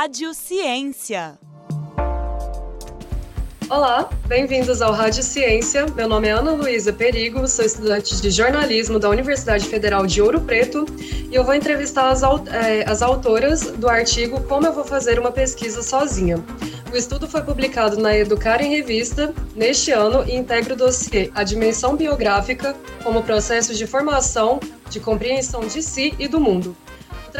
Rádio Ciência. Olá, bem-vindos ao Rádio Ciência. Meu nome é Ana Luísa Perigo, sou estudante de jornalismo da Universidade Federal de Ouro Preto e eu vou entrevistar as, é, as autoras do artigo Como Eu Vou Fazer uma Pesquisa Sozinha. O estudo foi publicado na Educar em Revista neste ano e integra o dossiê A Dimensão Biográfica como processo de formação, de compreensão de si e do mundo.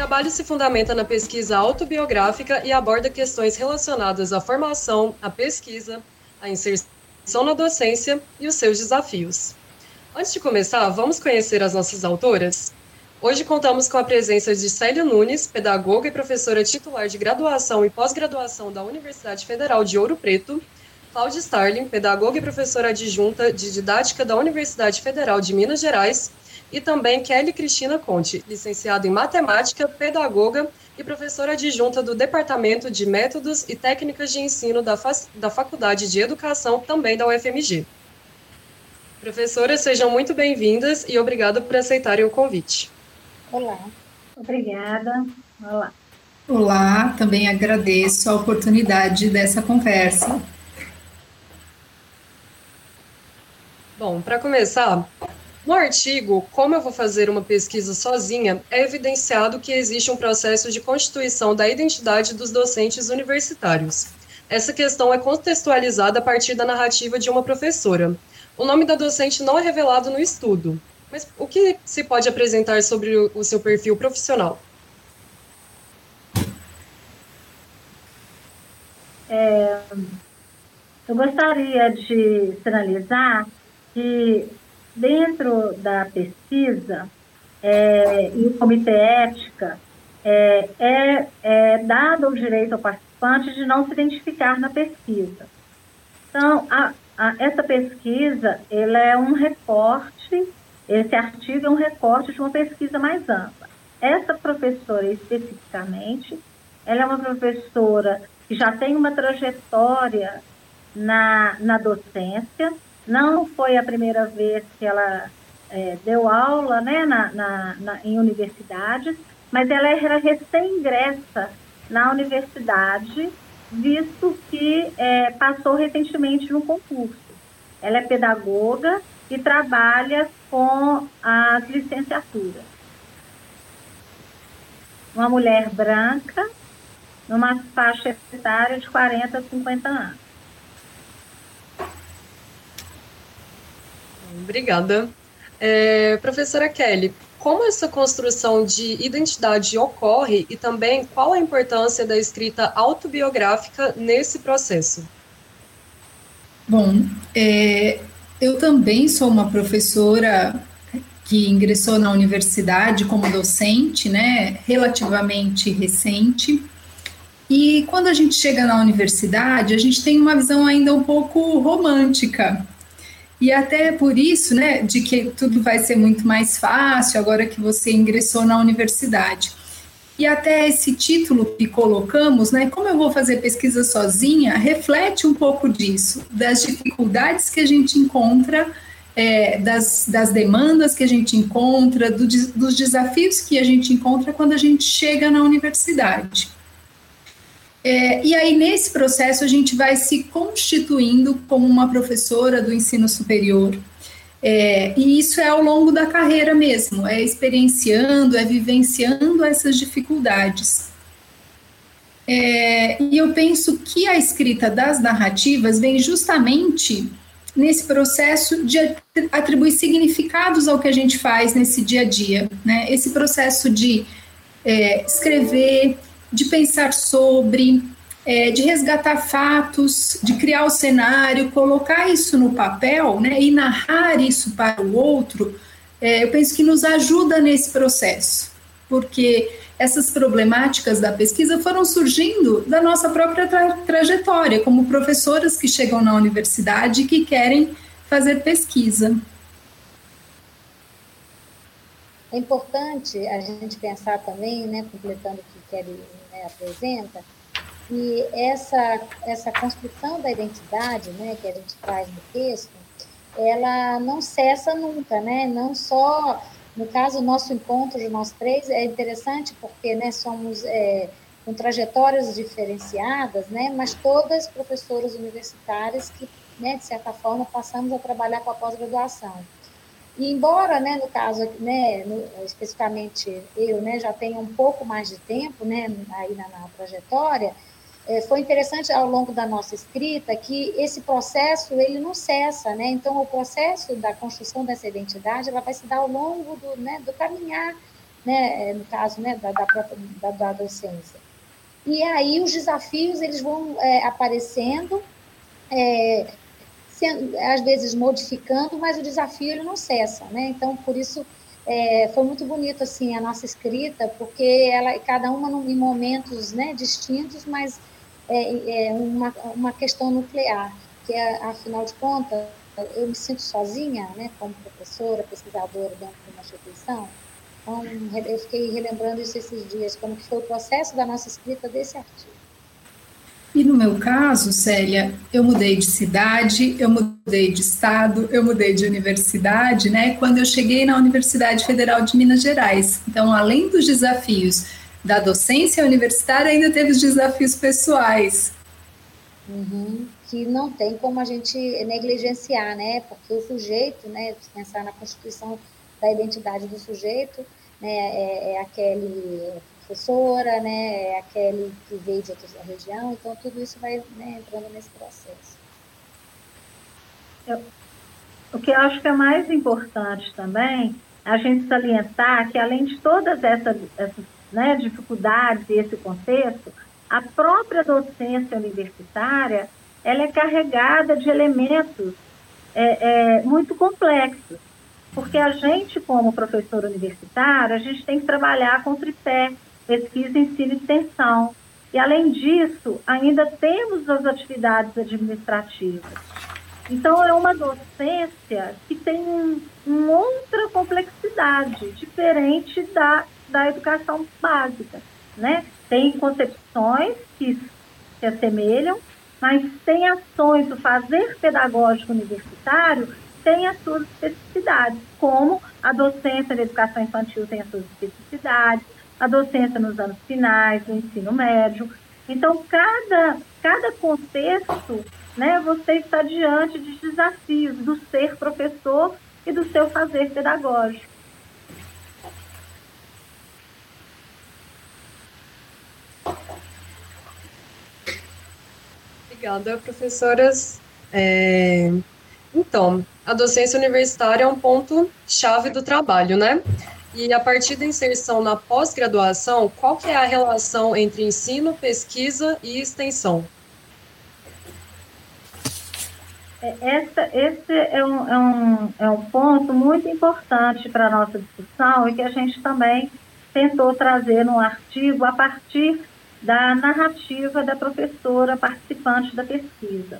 Trabalho se fundamenta na pesquisa autobiográfica e aborda questões relacionadas à formação, à pesquisa, a inserção na docência e os seus desafios. Antes de começar, vamos conhecer as nossas autoras? Hoje contamos com a presença de Célia Nunes, pedagoga e professora titular de graduação e pós-graduação da Universidade Federal de Ouro Preto, Cláudia Starling, pedagoga e professora adjunta de didática da Universidade Federal de Minas Gerais, e também Kelly Cristina Conte, licenciada em matemática, pedagoga e professora adjunta do Departamento de Métodos e Técnicas de Ensino da, Fa da Faculdade de Educação, também da UFMG. Professoras, sejam muito bem-vindas e obrigada por aceitarem o convite. Olá. Obrigada. Olá. Olá, também agradeço a oportunidade dessa conversa. Bom, para começar, no artigo Como eu vou fazer uma pesquisa sozinha, é evidenciado que existe um processo de constituição da identidade dos docentes universitários. Essa questão é contextualizada a partir da narrativa de uma professora. O nome da docente não é revelado no estudo, mas o que se pode apresentar sobre o seu perfil profissional? É, eu gostaria de sinalizar que dentro da pesquisa é, e o comitê ética, é, é, é, dado o direito ao participante de não se identificar na pesquisa. Então, a, a, essa pesquisa, ele é um recorte, esse artigo é um recorte de uma pesquisa mais ampla. Essa professora, especificamente, ela é uma professora que já tem uma trajetória na, na docência, não foi a primeira vez que ela é, deu aula né, na, na, na, em universidades, mas ela era recém-ingressa na universidade, visto que é, passou recentemente no concurso. Ela é pedagoga e trabalha com as licenciaturas. Uma mulher branca, numa faixa etária de 40 a 50 anos. Obrigada. É, professora Kelly, como essa construção de identidade ocorre e também qual a importância da escrita autobiográfica nesse processo? Bom, é, eu também sou uma professora que ingressou na universidade como docente, né, relativamente recente. E quando a gente chega na universidade, a gente tem uma visão ainda um pouco romântica e até por isso, né, de que tudo vai ser muito mais fácil agora que você ingressou na universidade. E até esse título que colocamos, né, como eu vou fazer pesquisa sozinha, reflete um pouco disso, das dificuldades que a gente encontra, é, das, das demandas que a gente encontra, do, dos desafios que a gente encontra quando a gente chega na universidade. É, e aí, nesse processo, a gente vai se constituindo como uma professora do ensino superior. É, e isso é ao longo da carreira mesmo, é experienciando, é vivenciando essas dificuldades. É, e eu penso que a escrita das narrativas vem justamente nesse processo de atribuir significados ao que a gente faz nesse dia a dia, né? Esse processo de é, escrever, de pensar sobre, é, de resgatar fatos, de criar o cenário, colocar isso no papel né, e narrar isso para o outro, é, eu penso que nos ajuda nesse processo, porque essas problemáticas da pesquisa foram surgindo da nossa própria tra trajetória, como professoras que chegam na universidade e que querem fazer pesquisa. É importante a gente pensar também, né, completando o que Kelly apresenta, que essa, essa construção da identidade né, que a gente faz no texto, ela não cessa nunca, né? Não só, no caso, nosso encontro de nós três é interessante porque né, somos é, com trajetórias diferenciadas, né, mas todas professoras universitárias que, né, de certa forma, passamos a trabalhar com a pós-graduação. E embora, né, no caso, né, no, especificamente eu, né, já tenha um pouco mais de tempo, né, aí na, na trajetória, é, foi interessante ao longo da nossa escrita que esse processo ele não cessa, né? Então o processo da construção dessa identidade ela vai se dar ao longo do, né, do caminhar, né, é, no caso, né, da, da, da, da docência. E aí os desafios eles vão é, aparecendo, é, às vezes modificando, mas o desafio ele não cessa, né? Então por isso é, foi muito bonito assim a nossa escrita, porque ela cada uma em momentos né, distintos, mas é, é uma, uma questão nuclear, que é, afinal de contas, eu me sinto sozinha, né, como professora, pesquisadora dentro de uma instituição, então, eu fiquei relembrando isso esses dias, como que foi o processo da nossa escrita desse artigo. E no meu caso, Célia, eu mudei de cidade, eu mudei de estado, eu mudei de universidade, né? Quando eu cheguei na Universidade Federal de Minas Gerais. Então, além dos desafios da docência universitária, ainda teve os desafios pessoais. Uhum, que não tem como a gente negligenciar, né? Porque o sujeito, né? Pensar na constituição da identidade do sujeito, né, é, é aquele professora, né, é aquele que veio de outra região, então tudo isso vai né, entrando nesse processo. Eu, o que eu acho que é mais importante também a gente salientar que além de todas essas, essas né, dificuldades e esse contexto, a própria docência universitária ela é carregada de elementos é, é, muito complexos. Porque a gente, como professor universitário, a gente tem que trabalhar com tripé, pesquisa, ensino e extensão. E, além disso, ainda temos as atividades administrativas. Então, é uma docência que tem um, uma outra complexidade, diferente da, da educação básica. Né? Tem concepções que se assemelham, mas tem ações do fazer pedagógico universitário tem as suas especificidades, como a docência da educação infantil tem as suas especificidades, a docência nos anos finais, do ensino médio. Então, cada, cada contexto, né, você está diante de desafios do ser professor e do seu fazer pedagógico. Obrigada, professoras. É... Então, a docência universitária é um ponto-chave do trabalho, né? E a partir da inserção na pós-graduação, qual que é a relação entre ensino, pesquisa e extensão? É, essa, esse é um, é, um, é um ponto muito importante para a nossa discussão e que a gente também tentou trazer no artigo a partir da narrativa da professora participante da pesquisa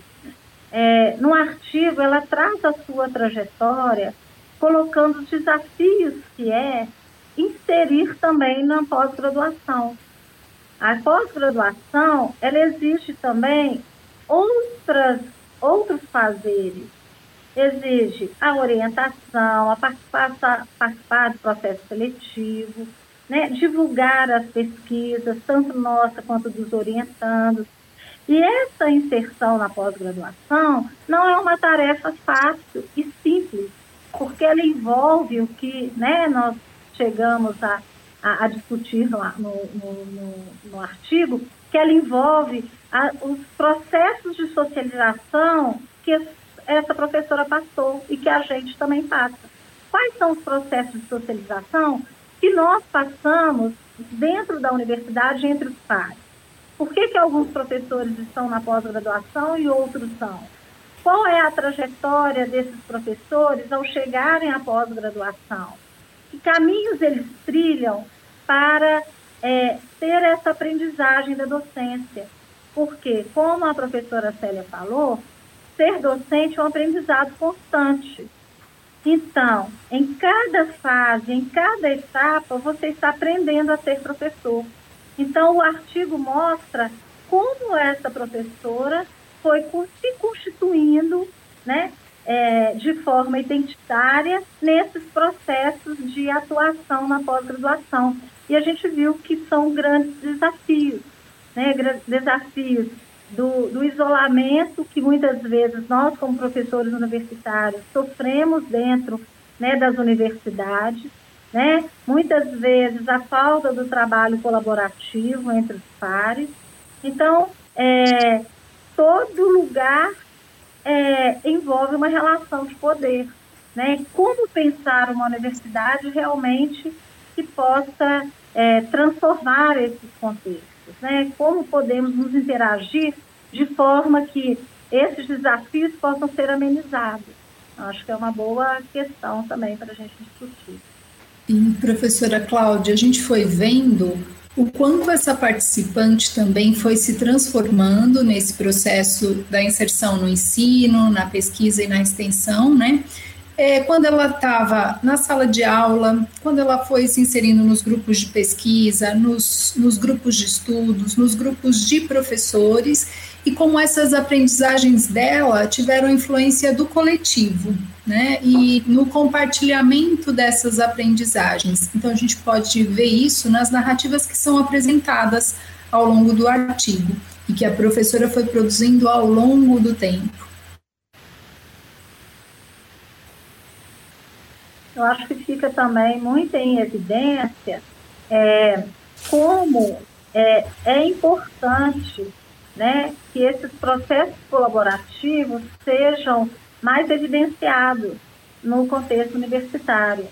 é, no artigo, ela traz a sua trajetória, colocando os desafios que é inserir também na pós-graduação. A pós-graduação, ela exige também outras, outros fazeres. Exige a orientação, a participar, participar do processo seletivo, né, divulgar as pesquisas, tanto nossa quanto dos orientandos, e essa inserção na pós-graduação não é uma tarefa fácil e simples, porque ela envolve o que né, nós chegamos a, a, a discutir no, no, no, no, artigo, que ela envolve a, os processos de socialização que essa professora passou e que a gente também passa. Quais são os processos de socialização que nós passamos dentro da universidade entre os pares? Por que, que alguns professores estão na pós-graduação e outros são? Qual é a trajetória desses professores ao chegarem à pós-graduação? Que caminhos eles trilham para é, ter essa aprendizagem da docência? Porque, como a professora Célia falou, ser docente é um aprendizado constante. Então, em cada fase, em cada etapa, você está aprendendo a ser professor. Então, o artigo mostra como essa professora foi se constituindo né, é, de forma identitária nesses processos de atuação na pós-graduação. E a gente viu que são grandes desafios, né, desafios do, do, isolamento que muitas vezes nós, como professores universitários, sofremos dentro né, das universidades, né? muitas vezes a falta do trabalho colaborativo entre os pares. Então, é, todo lugar é, envolve uma relação de poder. Né? Como pensar uma universidade realmente que possa é, transformar esses contextos? Né? Como podemos nos interagir de forma que esses desafios possam ser amenizados? Acho que é uma boa questão também para a gente discutir. E, professora Cláudia, a gente foi vendo o quanto essa participante também foi se transformando nesse processo da inserção no ensino, na pesquisa e na extensão, né? É, quando ela estava na sala de aula, quando ela foi se inserindo nos grupos de pesquisa, nos, nos grupos de estudos, nos grupos de professores, e como essas aprendizagens dela tiveram influência do coletivo, né? E no compartilhamento dessas aprendizagens. Então a gente pode ver isso nas narrativas que são apresentadas ao longo do artigo e que a professora foi produzindo ao longo do tempo. Eu acho que fica também muito em evidência é, como é, é importante né, que esses processos colaborativos sejam mais evidenciados no contexto universitário.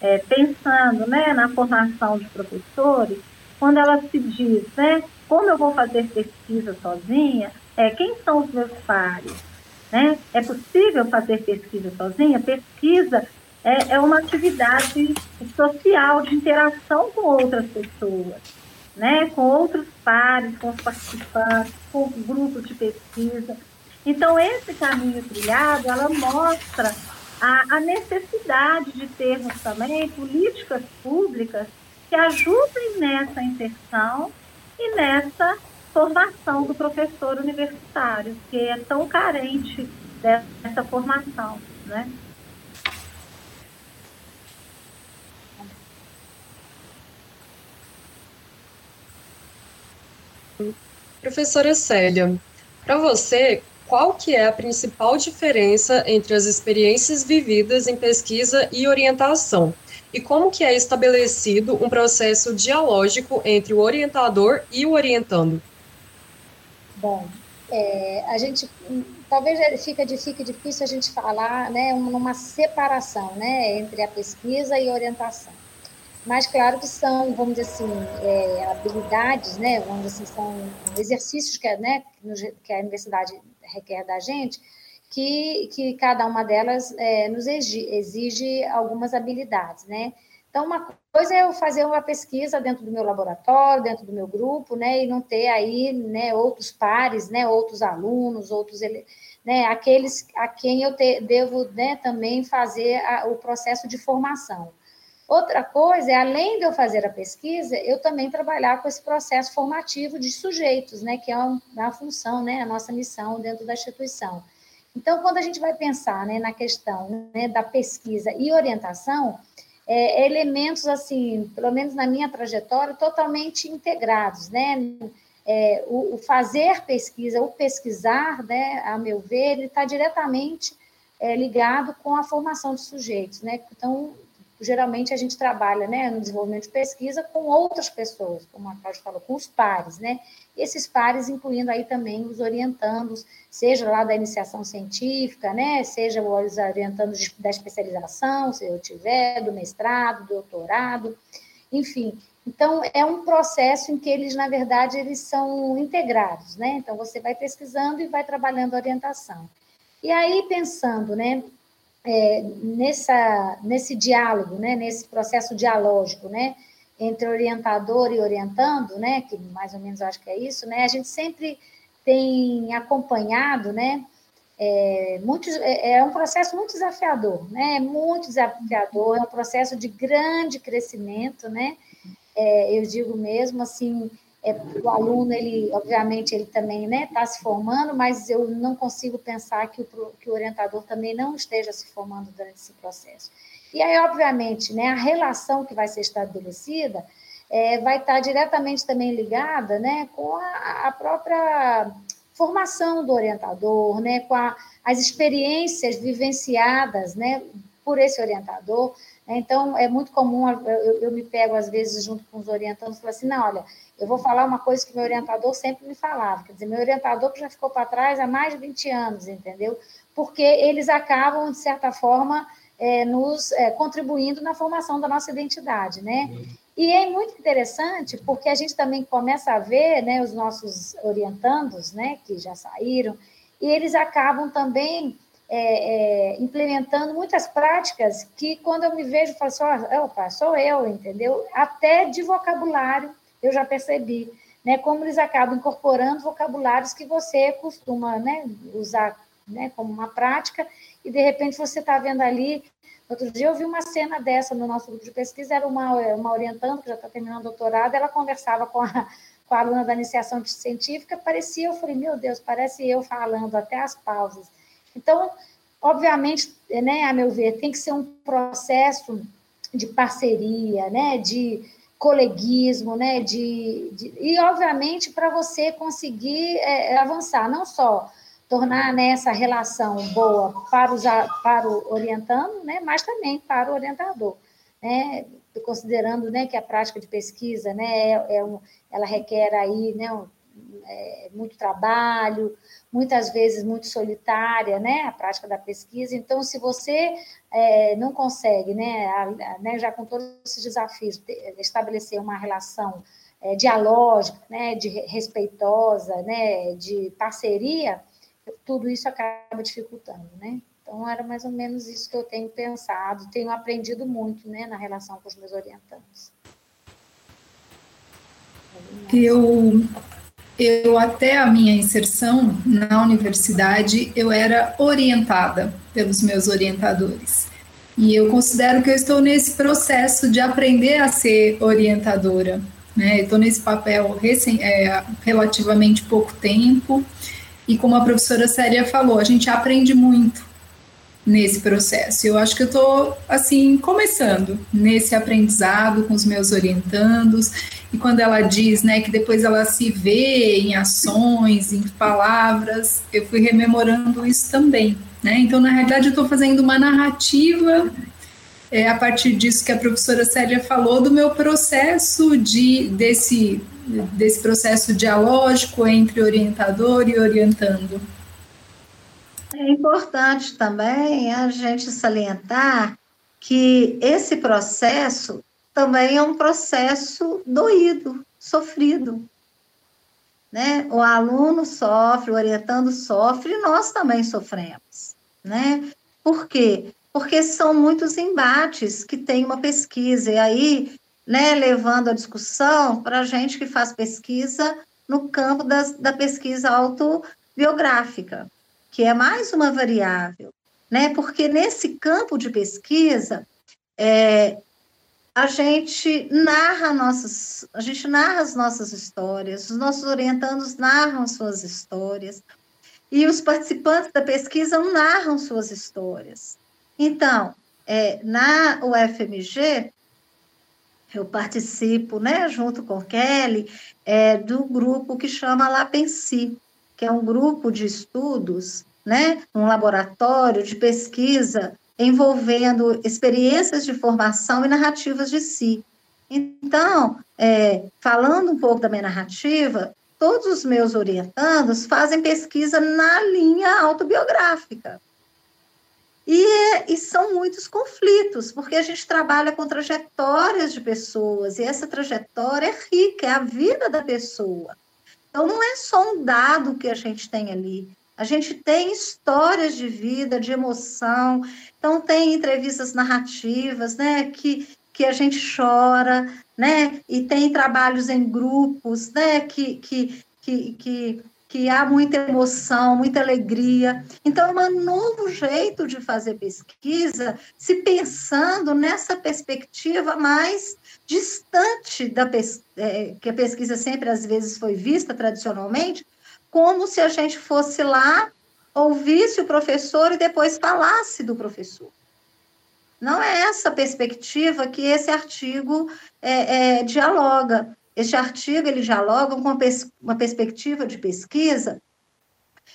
É, pensando né, na formação de professores, quando ela se diz, né, como eu vou fazer pesquisa sozinha, é, quem são os meus pares? Né? É possível fazer pesquisa sozinha? Pesquisa é, é uma atividade social de interação com outras pessoas né, com outros pares, com os participantes, com grupos de pesquisa. Então, esse caminho trilhado, ela mostra a, a necessidade de termos também políticas públicas que ajudem nessa inserção e nessa formação do professor universitário, que é tão carente dessa formação, né? Professora Célia, para você, qual que é a principal diferença entre as experiências vividas em pesquisa e orientação? E como que é estabelecido um processo dialógico entre o orientador e o orientando? Bom, é, a gente talvez fica, fique difícil a gente falar né, uma separação né, entre a pesquisa e orientação. Mas claro que são, vamos dizer assim, é, habilidades, né? Vamos dizer assim, são exercícios que, né, que a universidade requer da gente, que, que cada uma delas é, nos exige, algumas habilidades, né? Então, uma coisa é eu fazer uma pesquisa dentro do meu laboratório, dentro do meu grupo, né, e não ter aí, né, outros pares, né, outros alunos, outros, né, aqueles a quem eu te, devo, né, também fazer a, o processo de formação. Outra coisa é, além de eu fazer a pesquisa, eu também trabalhar com esse processo formativo de sujeitos, né, que é a função, né, a nossa missão dentro da instituição. Então, quando a gente vai pensar né, na questão né, da pesquisa e orientação, é, elementos, assim, pelo menos na minha trajetória, totalmente integrados, né? É, o, o, fazer pesquisa, o pesquisar, né, a meu ver, ele está diretamente é, ligado com a formação de sujeitos, né? Então, geralmente a gente trabalha né, no desenvolvimento de pesquisa com outras pessoas, como a Cláudia falou, com os pares, né? E esses pares incluindo aí também os orientandos, seja lá da iniciação científica, né? Seja os orientandos da especialização, se eu tiver, do mestrado, do doutorado, enfim. Então, é um processo em que eles, na verdade, eles são integrados, né? Então, você vai pesquisando e vai trabalhando a orientação. E aí, pensando, né, é, nessa, nesse diálogo, né, nesse processo dialógico, né, entre orientador e orientando, né, que mais ou menos eu acho que é isso, né, a gente sempre tem acompanhado, né, é, muitos, é, é um processo muito desafiador, né, muito desafiador, é um processo de grande crescimento, né, é, eu digo mesmo assim, é, o aluno, ele, obviamente, ele também está né, tá se formando, mas eu não consigo pensar que o, que o orientador também não esteja se formando durante esse processo. E aí, obviamente, né, a relação que vai ser estabelecida é, vai estar diretamente também ligada né, com a, a própria formação do orientador, né, com a, as experiências vivenciadas né, por esse orientador. Então, é muito comum, eu, eu me pego às vezes junto com os orientadores e falo assim, não, olha, eu vou falar uma coisa que meu orientador sempre me falava, quer dizer, meu orientador já ficou para trás há mais de 20 anos, entendeu? Porque eles acabam, de certa forma, é, nos é, contribuindo na formação da nossa identidade, né? E é muito interessante porque a gente também começa a ver, né, os nossos orientandos, né, que já saíram, e eles acabam também é, é, implementando muitas práticas que, quando eu me vejo, eu falo assim, opa, sou eu, entendeu? Até de vocabulário, eu já percebi, né, como eles acabam incorporando vocabulários que você costuma né, usar né, como uma prática, e de repente você está vendo ali. Outro dia eu vi uma cena dessa no nosso grupo de pesquisa, era uma, uma orientando, que já está terminando o doutorado, ela conversava com a, com a aluna da iniciação científica, parecia, eu falei, meu Deus, parece eu falando, até as pausas. Então, obviamente, né, a meu ver, tem que ser um processo de parceria, né, de coleguismo, né, de, de e obviamente para você conseguir é, avançar, não só tornar né, essa relação boa para, os, para o orientando, né, mas também para o orientador, né, considerando né, que a prática de pesquisa né, é, é um, ela requer aí né, é, muito trabalho, muitas vezes muito solitária, né, a prática da pesquisa. Então, se você é, não consegue, né, a, né, já com todos esses desafios, estabelecer uma relação é, dialógica, né, de respeitosa, né, de parceria, tudo isso acaba dificultando, né? Então, era mais ou menos isso que eu tenho pensado, tenho aprendido muito, né, na relação com os meus orientantes. Eu eu até a minha inserção na universidade, eu era orientada pelos meus orientadores. E eu considero que eu estou nesse processo de aprender a ser orientadora. Né? Estou nesse papel recém, é, relativamente pouco tempo. E como a professora Célia falou, a gente aprende muito nesse processo. Eu acho que eu estou, assim, começando nesse aprendizado com os meus orientandos e quando ela diz, né, que depois ela se vê em ações, em palavras, eu fui rememorando isso também, né? Então, na realidade, eu estou fazendo uma narrativa é, a partir disso que a professora Célia falou do meu processo de desse desse processo dialógico entre orientador e orientando. É importante também a gente salientar que esse processo também é um processo doído, sofrido. Né? O aluno sofre, o orientando sofre, nós também sofremos. Né? Por quê? Porque são muitos embates que tem uma pesquisa, e aí, né, levando a discussão para a gente que faz pesquisa no campo das, da pesquisa autobiográfica, que é mais uma variável, né? Porque nesse campo de pesquisa, é, a gente narra nossas, a gente narra as nossas histórias, os nossos orientandos narram suas histórias, e os participantes da pesquisa narram suas histórias. Então, é, na UFMG, eu participo, né, junto com Kelly, é, do grupo que chama Lapensi, que é um grupo de estudos, né, um laboratório de pesquisa envolvendo experiências de formação e narrativas de si. Então, é, falando um pouco da minha narrativa, todos os meus orientandos fazem pesquisa na linha autobiográfica. E, e, são muitos conflitos, porque a gente trabalha com trajetórias de pessoas, e essa trajetória é rica, é a vida da pessoa. Então, não é só um dado que a gente tem ali, a gente tem histórias de vida, de emoção, então tem entrevistas narrativas, né, que, que a gente chora, né, e tem trabalhos em grupos, né, que, que, que, que, que há muita emoção, muita alegria. Então, é um novo jeito de fazer pesquisa, se pensando nessa perspectiva mais distante da é, que a pesquisa sempre às vezes foi vista tradicionalmente, como se a gente fosse lá, ouvisse o professor e depois falasse do professor. Não é essa perspectiva que esse artigo é, é, dialoga. Este artigo ele dialoga com uma, pers uma perspectiva de pesquisa,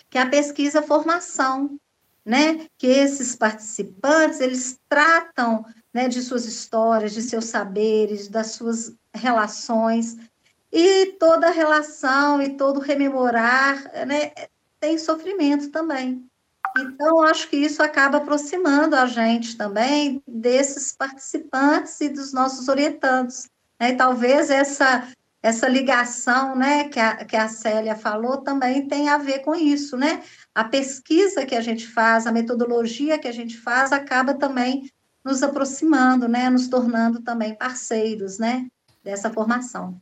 que é a pesquisa formação, né? Que esses participantes eles tratam né, de suas histórias, de seus saberes, das suas relações e toda relação e todo rememorar, né, tem sofrimento também. Então, acho que isso acaba aproximando a gente também desses participantes e dos nossos orientandos. Né? E talvez essa, essa ligação né, que, a, que a Célia falou também tem a ver com isso. Né? A pesquisa que a gente faz, a metodologia que a gente faz, acaba também nos aproximando, né? nos tornando também parceiros né? dessa formação.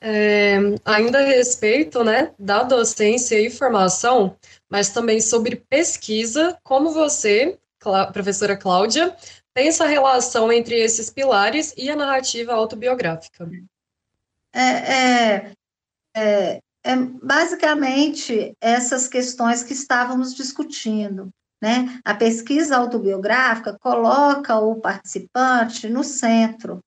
É, ainda a respeito né, da docência e formação, mas também sobre pesquisa, como você, professora Cláudia, pensa a relação entre esses pilares e a narrativa autobiográfica? É, é, é, é basicamente essas questões que estávamos discutindo. Né? A pesquisa autobiográfica coloca o participante no centro,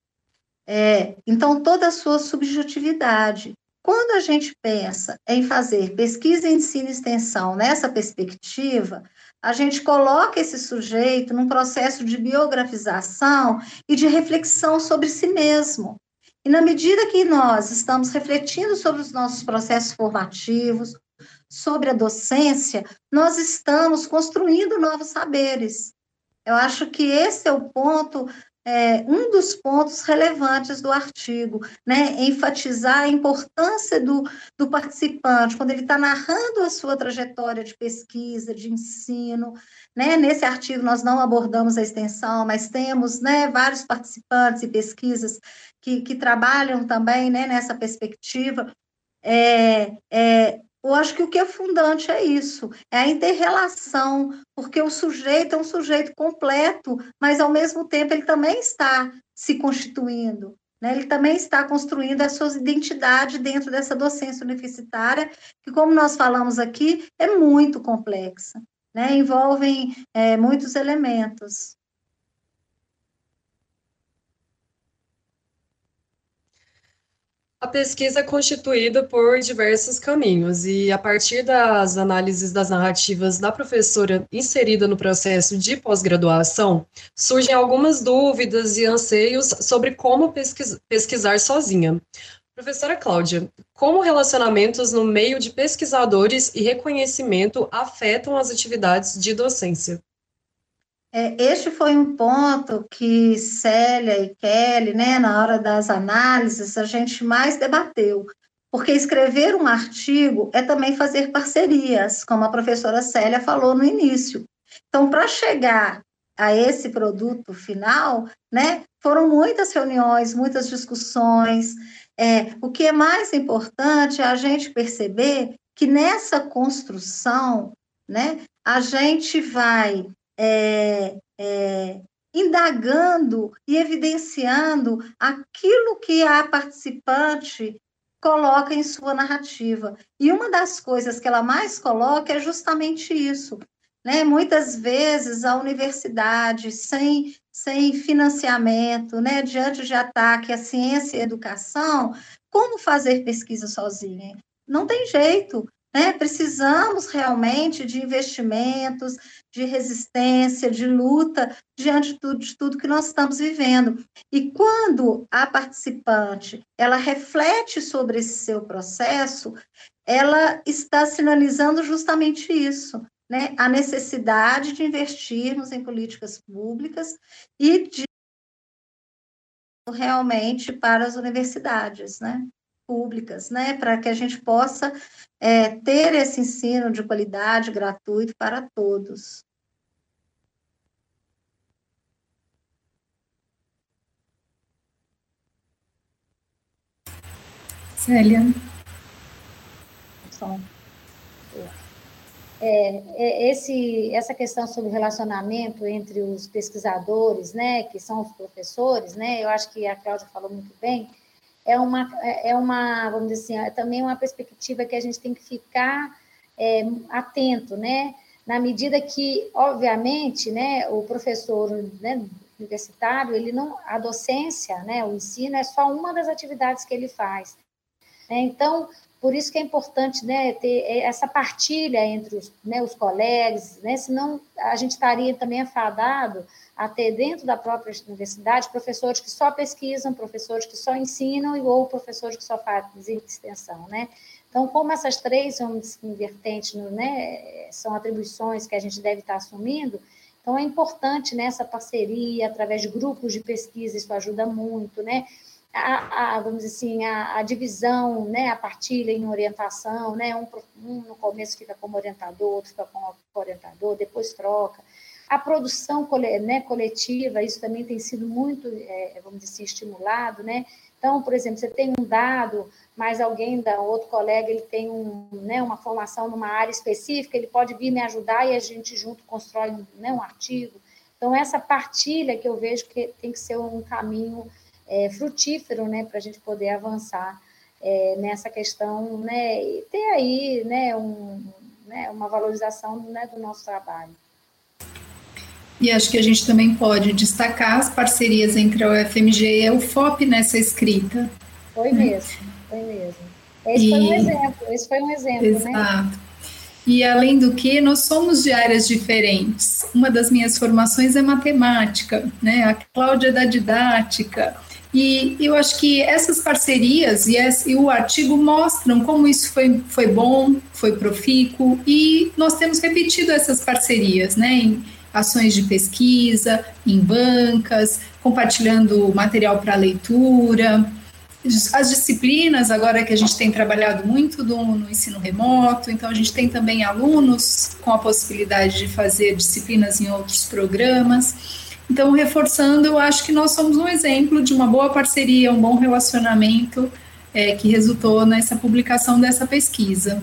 é, então, toda a sua subjetividade. Quando a gente pensa em fazer pesquisa, ensino e extensão nessa perspectiva, a gente coloca esse sujeito num processo de biografização e de reflexão sobre si mesmo. E na medida que nós estamos refletindo sobre os nossos processos formativos, sobre a docência, nós estamos construindo novos saberes. Eu acho que esse é o ponto é, um dos pontos relevantes do artigo, né? Enfatizar a importância do, do participante, quando ele está narrando a sua trajetória de pesquisa, de ensino, né? Nesse artigo nós não abordamos a extensão, mas temos né, vários participantes e pesquisas que, que trabalham também né, nessa perspectiva. É, é, eu acho que o que é fundante é isso, é a interrelação, porque o sujeito é um sujeito completo, mas ao mesmo tempo ele também está se constituindo, né? ele também está construindo a sua identidade dentro dessa docência universitária, que, como nós falamos aqui, é muito complexa, né? envolvem é, muitos elementos. A pesquisa é constituída por diversos caminhos e, a partir das análises das narrativas da professora inserida no processo de pós-graduação, surgem algumas dúvidas e anseios sobre como pesquis pesquisar sozinha. Professora Cláudia, como relacionamentos no meio de pesquisadores e reconhecimento afetam as atividades de docência? É, este foi um ponto que Célia e Kelly, né, na hora das análises, a gente mais debateu, porque escrever um artigo é também fazer parcerias, como a professora Célia falou no início. Então, para chegar a esse produto final, né, foram muitas reuniões, muitas discussões. É, o que é mais importante é a gente perceber que nessa construção, né, a gente vai é, é, indagando e evidenciando aquilo que a participante coloca em sua narrativa. E uma das coisas que ela mais coloca é justamente isso. Né? Muitas vezes a universidade, sem, sem financiamento, né? diante de ataque à ciência e à educação, como fazer pesquisa sozinha? Não tem jeito. Né? Precisamos realmente de investimentos, de resistência, de luta diante de tudo, de tudo que nós estamos vivendo. E quando a participante ela reflete sobre esse seu processo, ela está sinalizando justamente isso, né? A necessidade de investirmos em políticas públicas e de realmente para as universidades, né? públicas, né, para que a gente possa é, ter esse ensino de qualidade gratuito para todos. Célia. É, é, esse, essa questão sobre relacionamento entre os pesquisadores, né, que são os professores, né, eu acho que a Cláudia falou muito bem, é uma, é, é uma, vamos dizer assim, é também uma perspectiva que a gente tem que ficar é, atento, né? Na medida que, obviamente, né, o professor né, universitário, ele não, a docência, né, o ensino é só uma das atividades que ele faz. Né? Então, por isso que é importante né, ter essa partilha entre os, né, os colegas, né, senão a gente estaria também afadado a ter dentro da própria universidade professores que só pesquisam, professores que só ensinam ou professores que só fazem extensão, né? Então, como essas três vamos vertentes né, são atribuições que a gente deve estar assumindo, então é importante nessa né, parceria, através de grupos de pesquisa, isso ajuda muito, né? a, a, vamos dizer assim, a, a, divisão, né, a partilha em orientação, né, um, um, no começo fica como orientador, outro fica como orientador, depois troca. A produção né, coletiva, isso também tem sido muito, é, vamos dizer assim, estimulado, né? Então, por exemplo, você tem um dado, mas alguém da outro colega ele tem um, né, uma formação numa área específica, ele pode vir me ajudar e a gente junto constrói né, um artigo. Então, essa partilha que eu vejo que tem que ser um caminho é, frutífero, né, para a gente poder avançar é, nessa questão, né, e ter aí, né, um, né, uma valorização né, do nosso trabalho. E acho que a gente também pode destacar as parcerias entre a UFMG e a UFOP nessa escrita. Foi né? mesmo, foi mesmo. Esse e... foi um exemplo, esse foi um exemplo, né? Exato. né? E além do que, nós somos de áreas diferentes. Uma das minhas formações é matemática, né? A Cláudia é da didática, e eu acho que essas parcerias e, esse, e, o artigo mostram como isso foi, foi bom, foi profícuo, e nós temos repetido essas parcerias, né, em ações de pesquisa, em bancas, compartilhando material para leitura. As disciplinas, agora que a gente tem trabalhado muito do, no ensino remoto, então a gente tem também alunos com a possibilidade de fazer disciplinas em outros programas. Então, reforçando, eu acho que nós somos um exemplo de uma boa parceria, um bom relacionamento é, que resultou nessa publicação dessa pesquisa.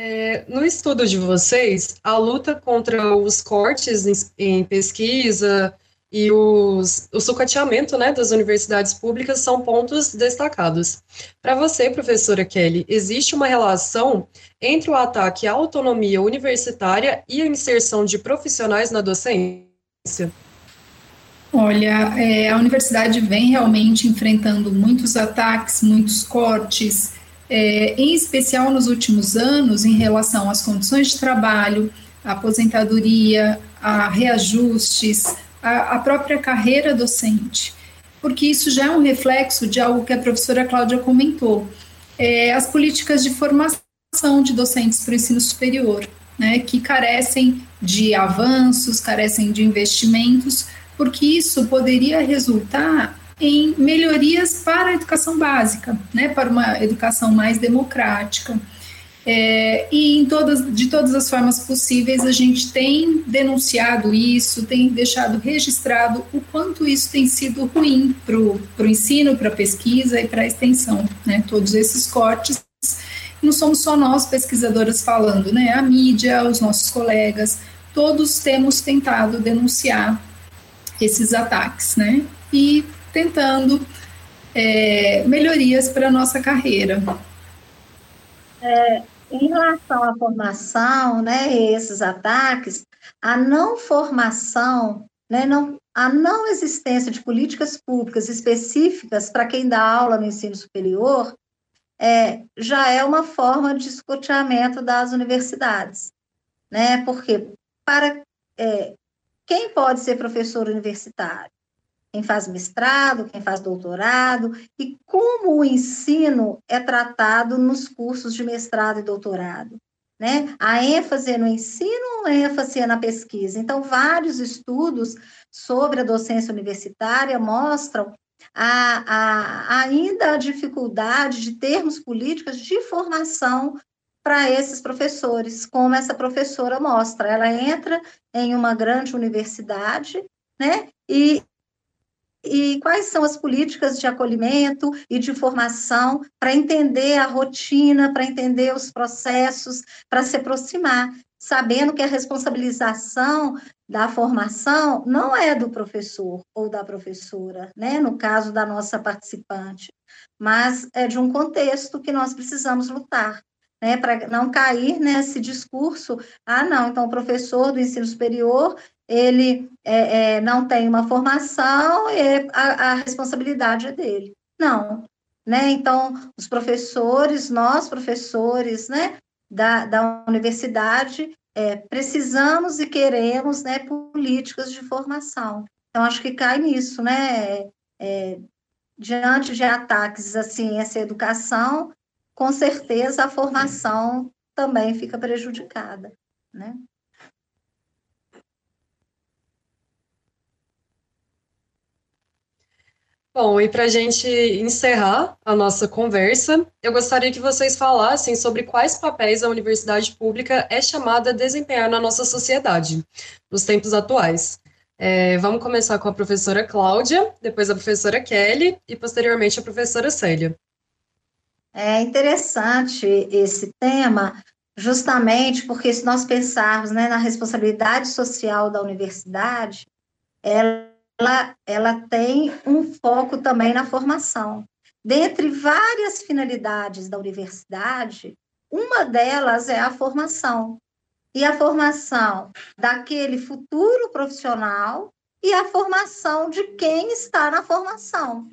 É, no estudo de vocês, a luta contra os cortes em, em pesquisa e os, o sucateamento né, das universidades públicas são pontos destacados. Para você, professora Kelly, existe uma relação entre o ataque à autonomia universitária e a inserção de profissionais na docência? Olha, é, a universidade vem realmente enfrentando muitos ataques, muitos cortes, é, em especial nos últimos anos, em relação às condições de trabalho, aposentadoria, a reajustes, a própria carreira docente, porque isso já é um reflexo de algo que a professora Cláudia comentou, é, as políticas de formação de docentes para o ensino superior, né, que carecem de avanços, carecem de investimentos, porque isso poderia resultar em melhorias para a educação básica, né, para uma educação mais democrática. É, e todas, de todas as formas possíveis, a gente tem denunciado isso, tem deixado registrado o quanto isso tem sido ruim para o ensino, para a pesquisa e para a extensão, né? Todos esses cortes. Não somos só nós pesquisadoras falando, né? A mídia, os nossos colegas, todos temos tentado denunciar esses ataques, né? E tentando é, melhorias para a nossa carreira. É, em relação à formação, né, esses ataques, a não formação, né, não, a não existência de políticas públicas específicas para quem dá aula no ensino superior é, já é uma forma de escoteamento das universidades, né? Porque para é, quem pode ser professor universitário? Quem faz mestrado, quem faz doutorado, e como o ensino é tratado nos cursos de mestrado e doutorado. Né? A ênfase é no ensino ou a ênfase é na pesquisa? Então, vários estudos sobre a docência universitária mostram a, a, ainda a dificuldade de termos políticas de formação para esses professores, como essa professora mostra. Ela entra em uma grande universidade, né? E, e quais são as políticas de acolhimento e de formação para entender a rotina, para entender os processos, para se aproximar, sabendo que a responsabilização da formação não é do professor ou da professora, né, no caso da nossa participante, mas é de um contexto que nós precisamos lutar. Né, para não cair nesse discurso, ah, não, então o professor do ensino superior, ele é, é, não tem uma formação e a, a responsabilidade é dele. Não, né, então os professores, nós professores, né, da, da universidade, é, precisamos e queremos, né, políticas de formação. Então, acho que cai nisso, né, é, diante de ataques à ciência e à educação, com certeza a formação também fica prejudicada, né? Bom, e para a gente encerrar a nossa conversa, eu gostaria que vocês falassem sobre quais papéis a universidade pública é chamada a desempenhar na nossa sociedade, nos tempos atuais. É, vamos começar com a professora Cláudia, depois a professora Kelly e posteriormente a professora Célia. É interessante esse tema, justamente porque se nós pensarmos né, na responsabilidade social da universidade, ela, ela tem um foco também na formação. Dentre várias finalidades da universidade, uma delas é a formação e a formação daquele futuro profissional e a formação de quem está na formação.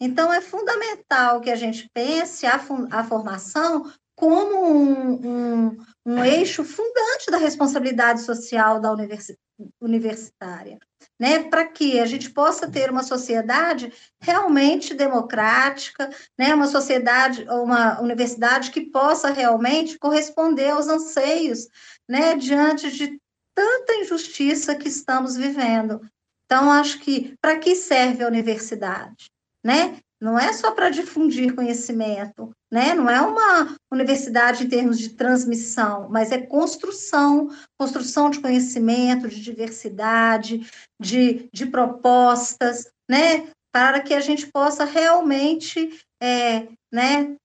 Então, é fundamental que a gente pense a, a formação como um, um, um, eixo fundante da responsabilidade social da universi universitária, né? para que a gente possa ter uma sociedade realmente democrática, né? uma sociedade, uma universidade que possa realmente corresponder aos anseios né? diante de tanta injustiça que estamos vivendo. Então, acho que para que serve a universidade? Né? Não é só para difundir conhecimento, né? Não é uma universidade em termos de transmissão, mas é construção, construção de conhecimento, de diversidade, de, de propostas, né? Para que a gente possa realmente, é, né?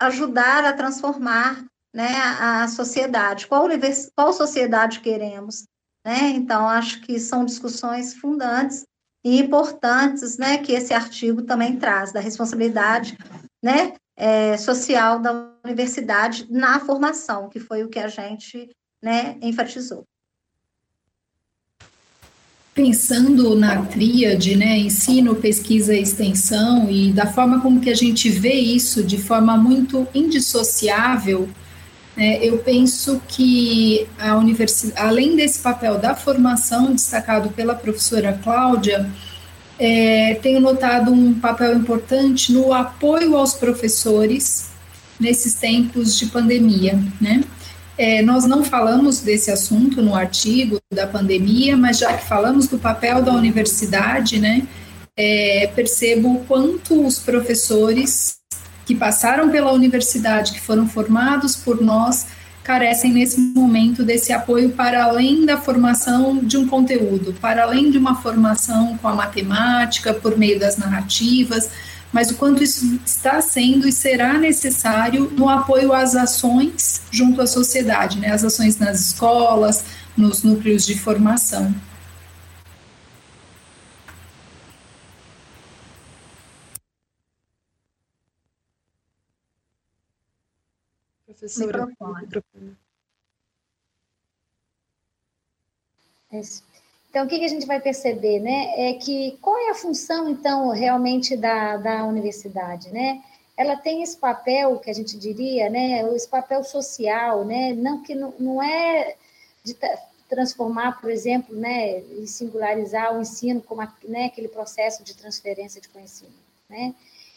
Ajudar a transformar, né? A, a sociedade. Qual, univers, qual sociedade queremos? Né? Então, acho que são discussões fundantes e importantes, né, que esse artigo também traz, da responsabilidade, né, é, social da universidade na formação, que foi o que a gente, né, enfatizou. Pensando na tríade, né, ensino, pesquisa e extensão, e da forma como que a gente vê isso de forma muito indissociável é, eu penso que a universidade, além desse papel da formação destacado pela professora Cláudia, é, tenho notado um papel importante no apoio aos professores nesses tempos de pandemia, né? É, nós não falamos desse assunto no artigo da pandemia, mas já que falamos do papel da universidade, né, é, percebo o quanto os professores que passaram pela universidade, que foram formados por nós, carecem nesse momento desse apoio para além da formação de um conteúdo, para além de uma formação com a matemática, por meio das narrativas, mas o quanto isso está sendo e será necessário no apoio às ações junto à sociedade, né? as ações nas escolas, nos núcleos de formação. Professora, microfone. Então, o que, a gente vai perceber, né? É que qual é a função, então, realmente da, da universidade, né? Ela tem esse papel que a gente diria, né? Esse papel social, né? Não que não, não é de transformar, por exemplo, né? E singularizar o ensino como né, aquele processo de transferência de conhecimento, né?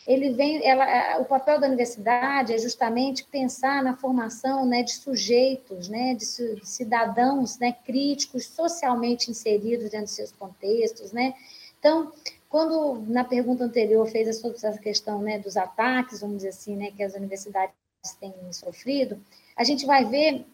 Ele vem, ela, o papel da universidade é justamente pensar na formação né, de sujeitos, né, de, cidadãos né, críticos, socialmente inseridos dentro de seus contextos. Né? Então, quando na pergunta anterior fez essa questão né, dos ataques, vamos dizer assim, né, que as universidades têm sofrido, a gente vai ver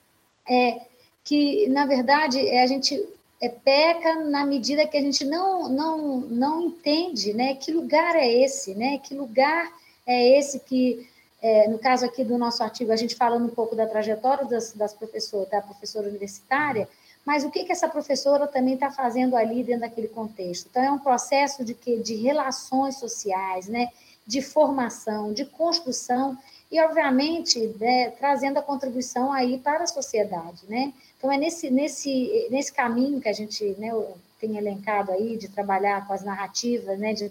é, que, na verdade, é, a gente é, peca na medida que a gente não, não, não entende né, que lugar é esse, né, que lugar é esse que, é, no caso aqui do nosso artigo, a gente falando um pouco da trajetória das, das professoras, da professora universitária, mas o que, que essa professora também está fazendo ali dentro daquele contexto? Então, é um processo de, que, de relações sociais, né, de formação, de construção, e, obviamente, né, trazendo a contribuição aí para a sociedade, né? Então, é nesse, nesse, nesse caminho que a gente né, tem elencado aí, de trabalhar com as narrativas, né, de,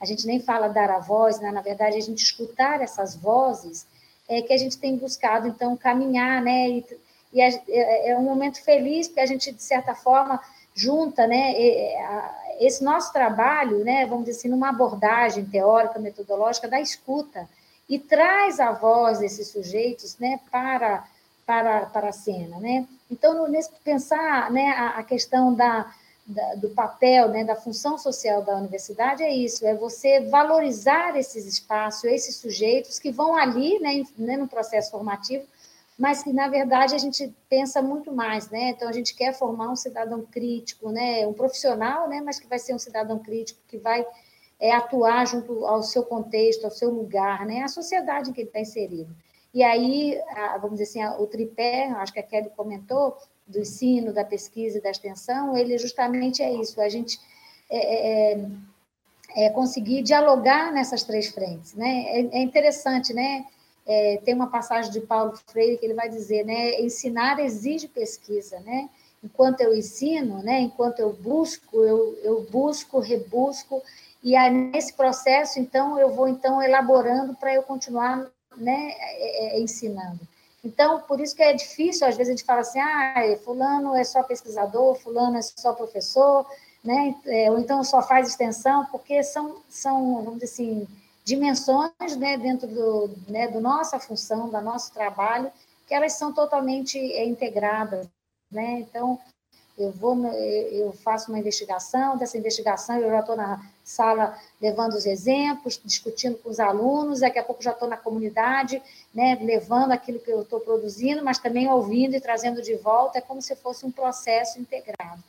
a gente nem fala dar a voz, né, na verdade, a gente escutar essas vozes, é que a gente tem buscado, então, caminhar, né, e, e é, é, um momento feliz, porque a gente, de certa forma, junta, né, esse nosso trabalho, né, vamos dizer assim, numa abordagem teórica, metodológica da escuta, e traz a voz desses sujeitos, né, para para, para a cena, né? Então, nesse pensar, né, a, a questão da, da, do papel, né, da função social da universidade é isso, é você valorizar esses espaços, esses sujeitos que vão ali, né, né, no processo formativo, mas que na verdade a gente pensa muito mais, né? Então a gente quer formar um cidadão crítico, né, um profissional, né, mas que vai ser um cidadão crítico que vai é, atuar junto ao seu contexto, ao seu lugar, né, a sociedade em que ele está inserido. E aí, vamos dizer assim, o tripé, acho que a Kelly comentou, do ensino, da pesquisa e da extensão, ele justamente é isso, a gente é, é, é, é conseguir dialogar nessas três frentes. Né? É, é interessante, né? É, tem uma passagem de Paulo Freire que ele vai dizer, né? Ensinar exige pesquisa, né? Enquanto eu ensino, né? Enquanto eu busco, eu, eu busco, rebusco, e aí, nesse processo, então, eu vou então elaborando para eu continuar né, é, é, ensinando. Então, por isso que é difícil, às vezes a gente fala assim, ah, fulano é só pesquisador, fulano é só professor, né, é, ou então só faz extensão, porque são, são vamos dizer assim, dimensões né, dentro do, né, do nossa função, do nosso trabalho, que elas são totalmente é, integradas. Né? Então, eu vou, eu faço uma investigação, dessa investigação eu já estou na sala levando os exemplos, discutindo com os alunos, daqui a pouco já estou na comunidade, né, levando aquilo que eu estou produzindo, mas também ouvindo e trazendo de volta, é como se fosse um processo integrado.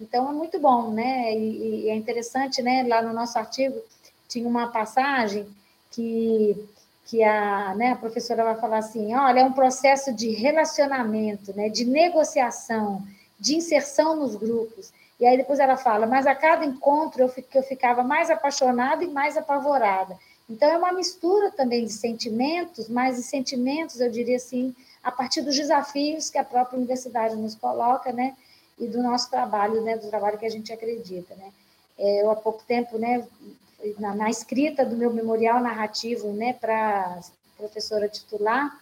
Então, é muito bom, né, e, e é interessante, né, lá no nosso artigo tinha uma passagem que que a, né, a professora vai falar assim, olha, é um processo de relacionamento, né, de negociação, de inserção nos grupos. E aí depois ela fala, mas a cada encontro eu, eu ficava mais apaixonada e mais apavorada. Então é uma mistura também de sentimentos, mas de sentimentos, eu diria assim, a partir dos desafios que a própria universidade nos coloca, né? E do nosso trabalho, né? Do trabalho que a gente acredita, né? É, eu há pouco tempo, né? Na, na escrita do meu memorial narrativo, né? Para professora titular,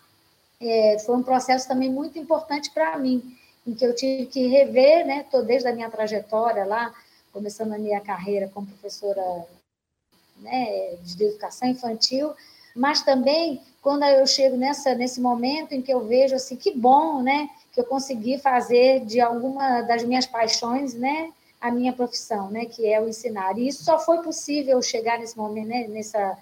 é, foi um processo também muito importante para mim, em que eu tive que rever, né, tô desde a minha trajetória lá, começando a minha carreira como professora né, de educação infantil, mas também quando eu chego nessa nesse momento em que eu vejo assim que bom, né, que eu consegui fazer de alguma das minhas paixões, né, a minha profissão, né, que é o ensinar. E isso só foi possível chegar nesse momento, né, nessa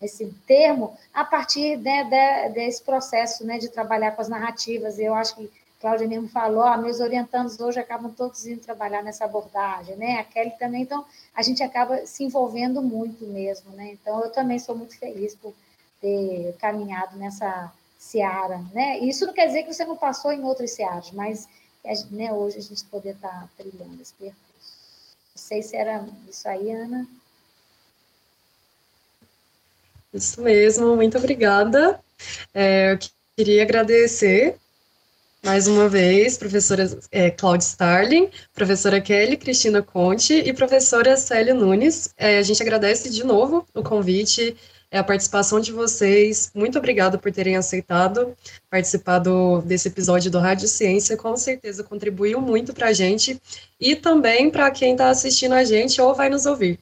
esse termo a partir né, de, desse processo né, de trabalhar com as narrativas. Eu acho que Cláudia mesmo falou, ah, meus orientandos hoje acabam todos indo trabalhar nessa abordagem, né? A Kelly também, então a gente acaba se envolvendo muito mesmo, né? Então eu também sou muito feliz por ter caminhado nessa seara, né? Isso não quer dizer que você não passou em outras searas, mas né, hoje a gente poder estar tá trilhando esse percurso. Não sei se era isso aí, Ana. Isso mesmo, muito obrigada. É, eu queria agradecer mais uma vez, professora é, Claudia Starling, professora Kelly Cristina Conte e professora Célia Nunes. É, a gente agradece de novo o convite, é, a participação de vocês. Muito obrigada por terem aceitado participar do, desse episódio do Rádio Ciência. Com certeza contribuiu muito para a gente e também para quem está assistindo a gente ou vai nos ouvir.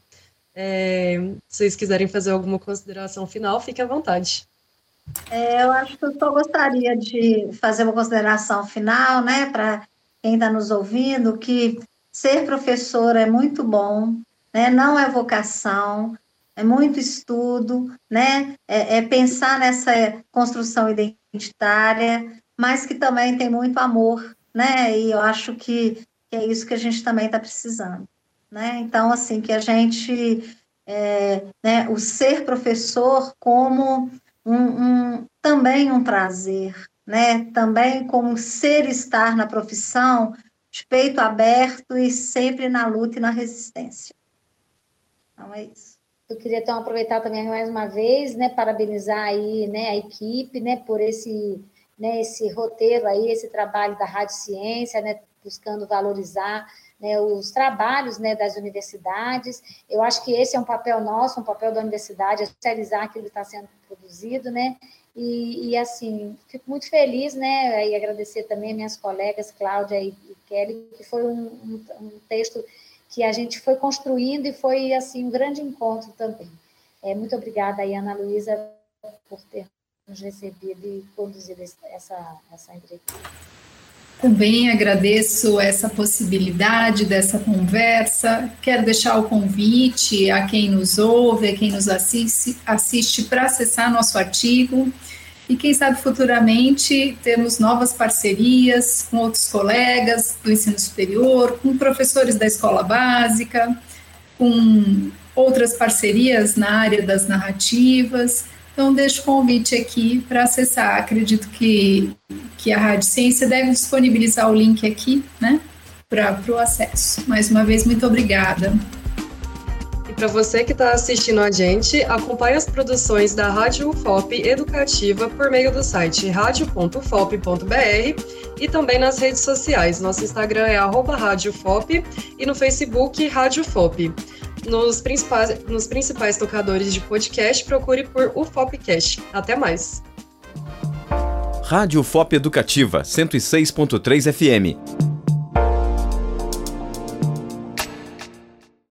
É, se vocês quiserem fazer alguma consideração final, fique à vontade. É, eu acho que eu só gostaria de fazer uma consideração final, né, para quem está nos ouvindo, que ser professora é muito bom, né, não é vocação, é muito estudo, né, é, é pensar nessa construção identitária, mas que também tem muito amor, né, e eu acho que que é isso que a gente também está precisando. Né? Então, assim, que a gente, é, né, o ser professor como um, um, também um prazer, né? também como ser estar na profissão de peito aberto e sempre na luta e na resistência. Então, é isso. Eu queria então aproveitar também mais uma vez, né, parabenizar aí, né, a equipe, né, por esse, né, esse roteiro aí, esse trabalho da Rádio Ciência, né, buscando valorizar né, os trabalhos né, das universidades. Eu acho que esse é um papel nosso, um papel da universidade, especializar aquilo que está sendo produzido, né? E, e, assim, fico muito feliz, né? E agradecer também minhas colegas, Cláudia e, Kelly, que foi um, um, um, texto que a gente foi construindo e foi, assim, um grande encontro também. É, muito obrigada aí, Ana Luísa, por ter nos recebido e conduzido essa, essa entrevista. Também agradeço essa possibilidade dessa conversa. Quero deixar o convite a quem nos ouve, a quem nos assiste, assiste para acessar nosso artigo. E quem sabe futuramente temos novas parcerias com outros colegas do ensino superior, com professores da escola básica, com outras parcerias na área das narrativas. Então, deixo o convite aqui para acessar. Acredito que, que a Rádio Ciência deve disponibilizar o link aqui, né, para o acesso. Mais uma vez, muito obrigada. E para você que está assistindo a gente, acompanhe as produções da Rádio UFOP Educativa por meio do site radio.ufop.br e também nas redes sociais. Nosso Instagram é arroba e no Facebook Rádio FOP nos principais, nos principais tocadores de podcast, procure por UFOPcast. Até mais. Rádio FOP Educativa 106.3 FM